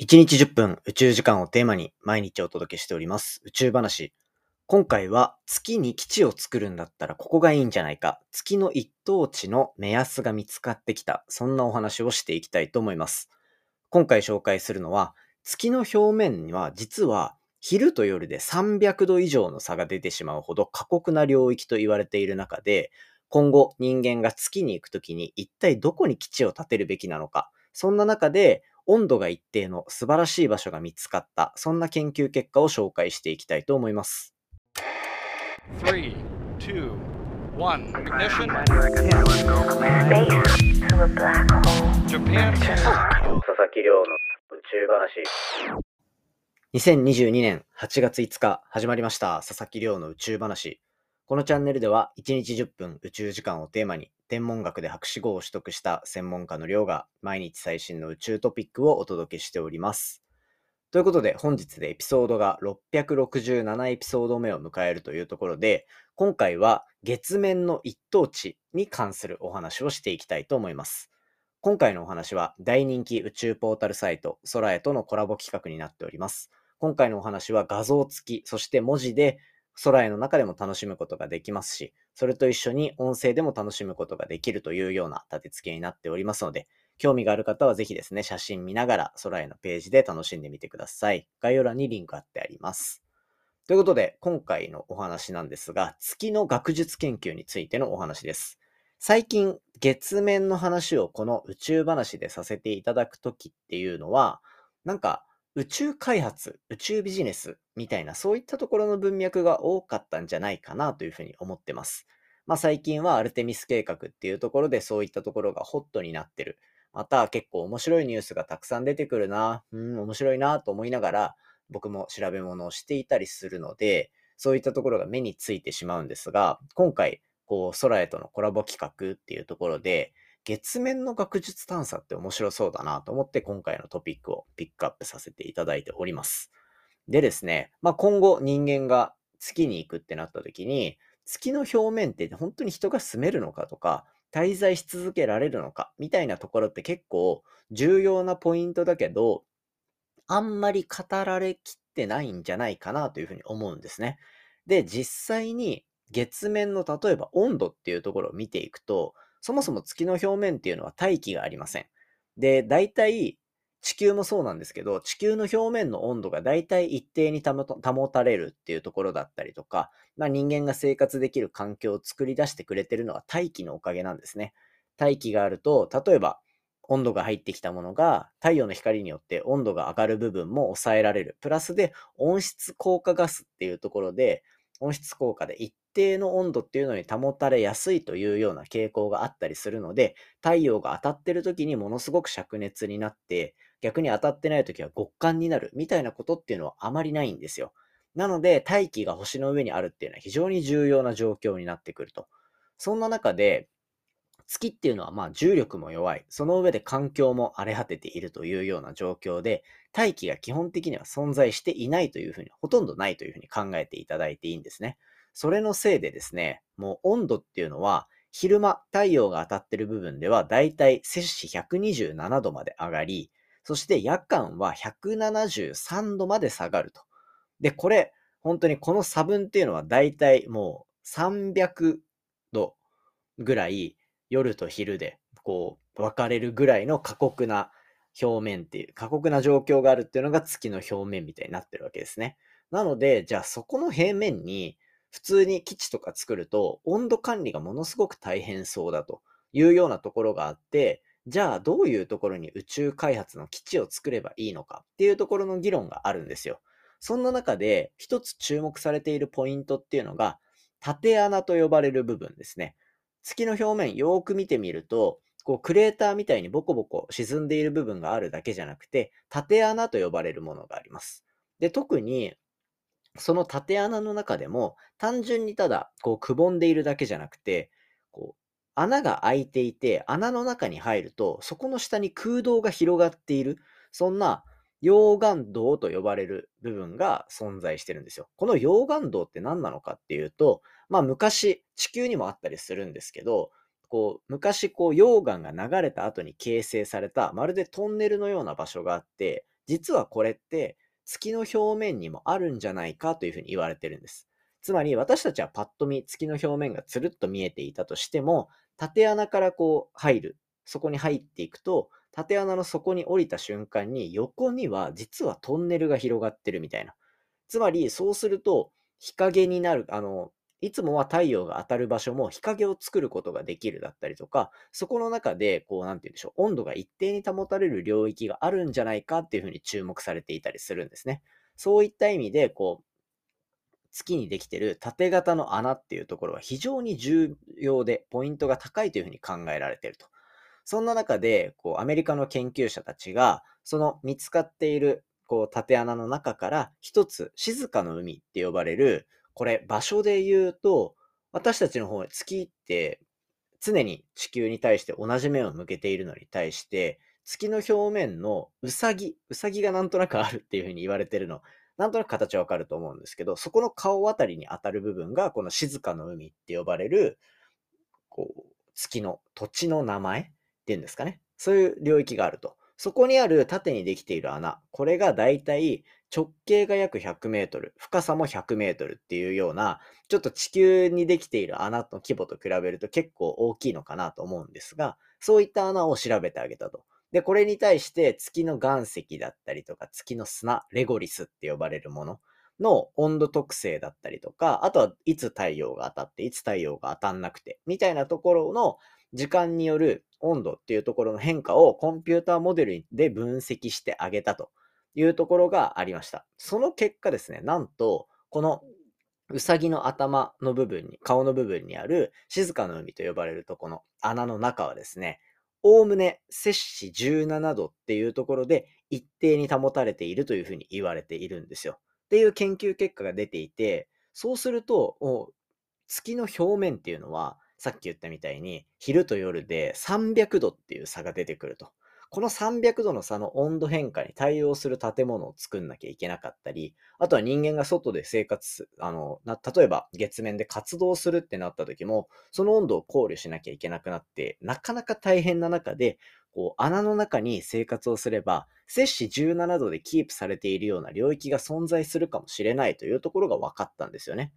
1日10分宇宙時間をテーマに毎日お届けしております宇宙話。今回は月に基地を作るんだったらここがいいんじゃないか。月の一等地の目安が見つかってきた。そんなお話をしていきたいと思います。今回紹介するのは月の表面には実は昼と夜で300度以上の差が出てしまうほど過酷な領域と言われている中で今後人間が月に行くときに一体どこに基地を建てるべきなのか。そんな中で温度が一定の素晴らしい場所が見つかった、そんな研究結果を紹介していきたいと思います。3 2 1 Ignition. Japan. 佐々木亮の宇宙話2022年8月5日始まりました。佐々木亮の宇宙話このチャンネルでは1日10分宇宙時間をテーマに天文学で博士号を取得した専門家の亮が毎日最新の宇宙トピックをお届けしております。ということで本日でエピソードが667エピソード目を迎えるというところで今回は月面の一等地に関するお話をしていきたいと思います。今回のお話は大人気宇宙ポータルサイト空へとのコラボ企画になっております。今回のお話は画像付き、そして文字で空への中でも楽しむことができますし、それと一緒に音声でも楽しむことができるというような立て付けになっておりますので、興味がある方はぜひですね、写真見ながら空へのページで楽しんでみてください。概要欄にリンク貼ってあります。ということで、今回のお話なんですが、月の学術研究についてのお話です。最近、月面の話をこの宇宙話でさせていただくときっていうのは、なんか、宇宙開発、宇宙ビジネスみたいな、そういったところの文脈が多かったんじゃないかなというふうに思ってます。まあ最近はアルテミス計画っていうところでそういったところがホットになってる。また結構面白いニュースがたくさん出てくるな、うん、面白いなと思いながら僕も調べ物をしていたりするので、そういったところが目についてしまうんですが、今回、こう、空へとのコラボ企画っていうところで、月面の学術探査って面白そうだなと思って今回のトピックをピックアップさせていただいております。でですね、まあ、今後人間が月に行くってなった時に、月の表面って本当に人が住めるのかとか、滞在し続けられるのかみたいなところって結構重要なポイントだけど、あんまり語られきってないんじゃないかなというふうに思うんですね。で、実際に月面の例えば温度っていうところを見ていくと、そもそも月の表面っていうのは大気がありません。で、大体、地球もそうなんですけど、地球の表面の温度が大体一定に保たれるっていうところだったりとか、まあ、人間が生活できる環境を作り出してくれてるのは大気のおかげなんですね。大気があると、例えば温度が入ってきたものが太陽の光によって温度が上がる部分も抑えられる。プラスで温室効果ガスっていうところで、温室効果で一定の温度っていうのに保たれやすいというような傾向があったりするので、太陽が当たってる時にものすごく灼熱になって、逆に当たってない時は極寒になるみたいなことっていうのはあまりないんですよ。なので、大気が星の上にあるっていうのは非常に重要な状況になってくると。そんな中で、月っていうのはまあ重力も弱い。その上で環境も荒れ果てているというような状況で、大気が基本的には存在していないというふうに、ほとんどないというふうに考えていただいていいんですね。それのせいでですね、もう温度っていうのは、昼間、太陽が当たってる部分では、だいたい摂氏127度まで上がり、そして夜間は173度まで下がると。で、これ、本当にこの差分っていうのはだいたいもう300度ぐらい夜と昼でこう分かれるぐらいの過酷な表面っていう、過酷な状況があるっていうのが月の表面みたいになってるわけですね。なので、じゃあそこの平面に普通に基地とか作ると温度管理がものすごく大変そうだというようなところがあって、じゃあどういうところに宇宙開発の基地を作ればいいのかっていうところの議論があるんですよ。そんな中で一つ注目されているポイントっていうのが縦穴と呼ばれる部分ですね。月の表面よーく見てみると、こうクレーターみたいにボコボコ沈んでいる部分があるだけじゃなくて、縦穴と呼ばれるものがあります。で、特にその縦穴の中でも単純にただこうくぼんでいるだけじゃなくて、こう穴が開いていて、穴の中に入ると、そこの下に空洞が広がっている、そんな溶岩洞と呼ばれる部分が存在してるんですよ。この溶岩洞って何なのかっていうと、まあ昔、地球にもあったりするんですけど、こう昔こう溶岩が流れた後に形成されたまるでトンネルのような場所があって、実はこれって月の表面にもあるんじゃないかというふうに言われてるんです。つまり私たちはパッと見月の表面がつるっと見えていたとしても、縦穴からこう入る、そこに入っていくと、縦穴の底に降りた瞬間に横には実はトンネルが広がってるみたいな。つまりそうすると日陰になる、あの、いつもは太陽が当たる場所も日陰を作ることができるだったりとか、そこの中で、こう、なんて言うんでしょう、温度が一定に保たれる領域があるんじゃないかっていうふうに注目されていたりするんですね。そういった意味で、こう、月にできてる縦型の穴っていうところは非常に重要で、ポイントが高いというふうに考えられていると。そんな中で、こう、アメリカの研究者たちが、その見つかっている、こう、縦穴の中から一つ、静かの海って呼ばれる、これ場所で言うと、私たちの方、月って常に地球に対して同じ目を向けているのに対して、月の表面のうさぎ、うさぎがなんとなくあるっていうふうに言われてるの、なんとなく形はわかると思うんですけど、そこの顔あたりに当たる部分が、この静かの海って呼ばれる、こう、月の土地の名前っていうんですかね。そういう領域があると。そこにある縦にできている穴、これがだいたい直径が約100メートル、深さも100メートルっていうような、ちょっと地球にできている穴の規模と比べると結構大きいのかなと思うんですが、そういった穴を調べてあげたと。で、これに対して月の岩石だったりとか、月の砂、レゴリスって呼ばれるものの温度特性だったりとか、あとはいつ太陽が当たって、いつ太陽が当たんなくて、みたいなところの時間による温度っていうところの変化をコンピューターモデルで分析してあげたというところがありました。その結果ですね、なんと、このうさぎの頭の部分に、顔の部分にある静かの海と呼ばれるとこの穴の中はですね、おおむね摂氏17度っていうところで一定に保たれているというふうに言われているんですよ。っていう研究結果が出ていて、そうすると、月の表面っていうのは、さっき言ったみたいに、昼と夜で300度っていう差が出てくると。この300度の差の温度変化に対応する建物を作んなきゃいけなかったり、あとは人間が外で生活す、あの、な例えば月面で活動するってなった時も、その温度を考慮しなきゃいけなくなって、なかなか大変な中で、こう、穴の中に生活をすれば、摂氏17度でキープされているような領域が存在するかもしれないというところが分かったんですよね。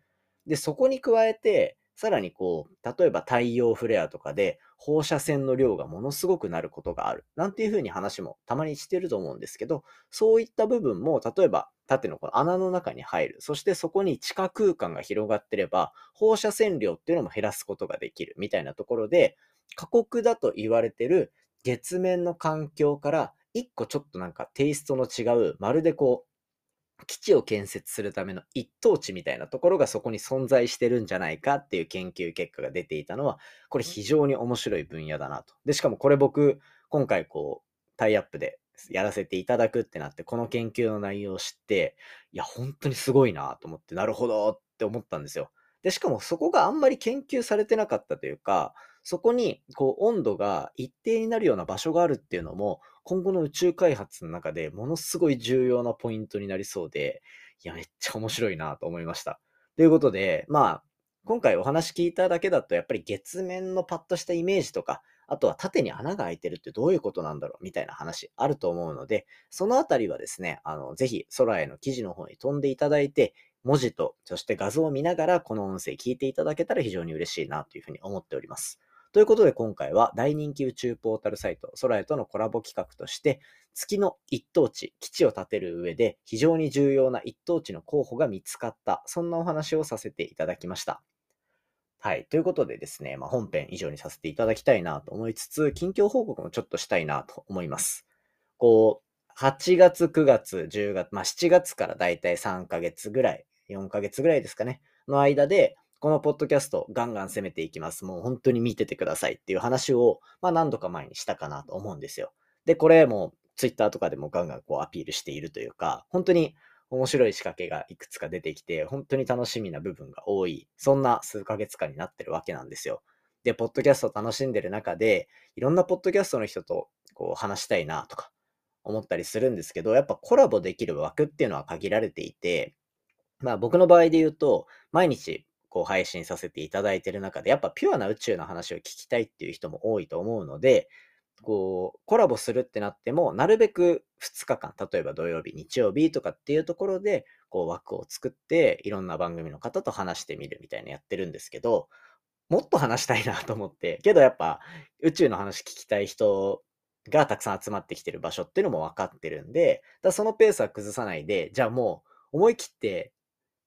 で、そこに加えて、さらにこう、例えば太陽フレアとかで放射線の量がものすごくなることがある。なんていうふうに話もたまにしてると思うんですけど、そういった部分も、例えば縦のこの穴の中に入る。そしてそこに地下空間が広がってれば、放射線量っていうのも減らすことができるみたいなところで、過酷だと言われてる月面の環境から一個ちょっとなんかテイストの違う、まるでこう、基地を建設するための一等地みたいなところがそこに存在してるんじゃないかっていう研究結果が出ていたのは、これ非常に面白い分野だなと。で、しかもこれ僕、今回こう、タイアップでやらせていただくってなって、この研究の内容を知って、いや、本当にすごいなと思って、なるほどって思ったんですよ。で、しかもそこがあんまり研究されてなかったというか、そこにこう温度が一定になるような場所があるっていうのも、今後の宇宙開発の中でものすごい重要なポイントになりそうで、いや、めっちゃ面白いなと思いました。ということで、まあ、今回お話聞いただけだと、やっぱり月面のパッとしたイメージとか、あとは縦に穴が開いてるってどういうことなんだろうみたいな話あると思うので、そのあたりはですね、あの、ぜひ空への記事の方に飛んでいただいて、文字と、そして画像を見ながらこの音声聞いていただけたら非常に嬉しいなというふうに思っております。ということで今回は大人気宇宙ポータルサイト、空へとのコラボ企画として、月の一等地、基地を建てる上で非常に重要な一等地の候補が見つかった、そんなお話をさせていただきました。はい。ということでですね、まあ、本編以上にさせていただきたいなと思いつつ、近況報告もちょっとしたいなと思います。こう、8月、9月、10月、まあ、7月からだいたい3ヶ月ぐらい、4ヶ月ぐらいですかね、の間で、このポッドキャストガンガン攻めていきます。もう本当に見ててくださいっていう話を、まあ何度か前にしたかなと思うんですよ。で、これもツイッターとかでもガンガンこうアピールしているというか、本当に面白い仕掛けがいくつか出てきて、本当に楽しみな部分が多い、そんな数ヶ月間になってるわけなんですよ。で、ポッドキャストを楽しんでる中で、いろんなポッドキャストの人とこう話したいなとか思ったりするんですけど、やっぱコラボできる枠っていうのは限られていて、まあ僕の場合で言うと、毎日こう配信させていただいてる中で、やっぱピュアな宇宙の話を聞きたいっていう人も多いと思うので、こう、コラボするってなっても、なるべく2日間、例えば土曜日、日曜日とかっていうところで、こう枠を作って、いろんな番組の方と話してみるみたいなやってるんですけど、もっと話したいなと思って、けどやっぱ宇宙の話聞きたい人がたくさん集まってきてる場所っていうのも分かってるんで、だそのペースは崩さないで、じゃあもう思い切って、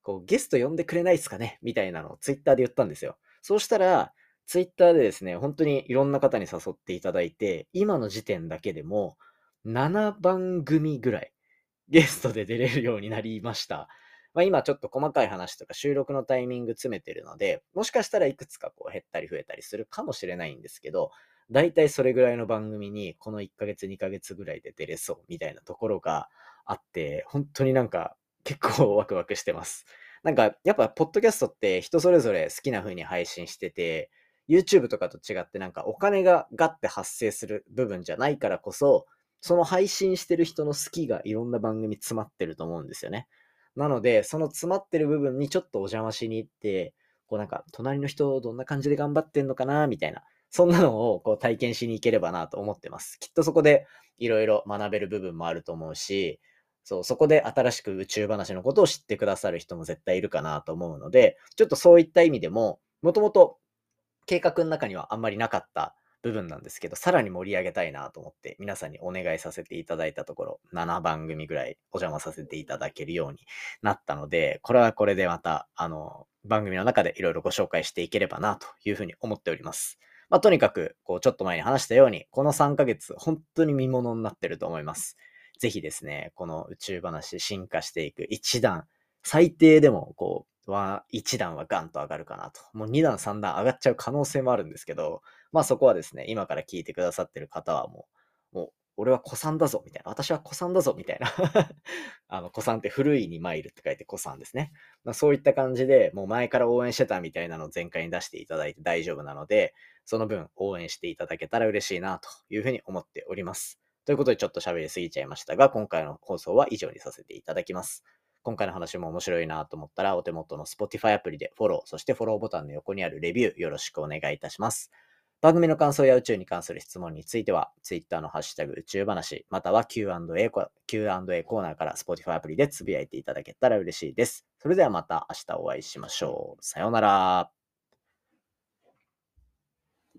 こうゲスト呼んでくれないですかね？みたいなのをツイッターで言ったんですよ。そうしたら、ツイッターでですね、本当にいろんな方に誘っていただいて、今の時点だけでも7番組ぐらいゲストで出れるようになりました。まあ、今ちょっと細かい話とか収録のタイミング詰めてるので、もしかしたらいくつかこう減ったり増えたりするかもしれないんですけど、大体それぐらいの番組にこの1ヶ月2ヶ月ぐらいで出れそうみたいなところがあって、本当になんか結構ワクワクしてます。なんかやっぱポッドキャストって人それぞれ好きな風に配信してて、YouTube とかと違ってなんかお金がガッて発生する部分じゃないからこそ、その配信してる人の好きがいろんな番組詰まってると思うんですよね。なので、その詰まってる部分にちょっとお邪魔しに行って、こうなんか、隣の人どんな感じで頑張ってんのかなみたいな、そんなのをこう体験しに行ければなと思ってます。きっとそこでいろいろ学べる部分もあると思うし、そう、そこで新しく宇宙話のことを知ってくださる人も絶対いるかなと思うので、ちょっとそういった意味でも、もともと計画の中にはあんまりなかった部分なんですけど、さらに盛り上げたいなと思って皆さんにお願いさせていただいたところ、7番組ぐらいお邪魔させていただけるようになったので、これはこれでまた、あの、番組の中でいろいろご紹介していければなというふうに思っております。まあ、とにかく、こう、ちょっと前に話したように、この3ヶ月、本当に見物になってると思います。ぜひですね、この宇宙話進化していく一段、最低でも、こう、は、1段はガンと上がるかなと。もう2段、3段上がっちゃう可能性もあるんですけど、まあそこはですね、今から聞いてくださってる方はもう、もう、俺は古参だぞ、みたいな。私は古参だぞ、みたいな。あの、古参って古いに参るって書いて古参ですね。まあ、そういった感じで、もう前から応援してたみたいなのを全開に出していただいて大丈夫なので、その分応援していただけたら嬉しいな、というふうに思っております。ということでちょっと喋りすぎちゃいましたが、今回の放送は以上にさせていただきます。今回の話も面白いなと思ったら、お手元の Spotify アプリでフォロー、そしてフォローボタンの横にあるレビューよろしくお願いいたします。番組の感想や宇宙に関する質問については、Twitter のハッシュタグ宇宙話、または Q&A, Q&A コーナーから Spotify アプリでつぶやいていただけたら嬉しいです。それではまた明日お会いしましょう。さようなら。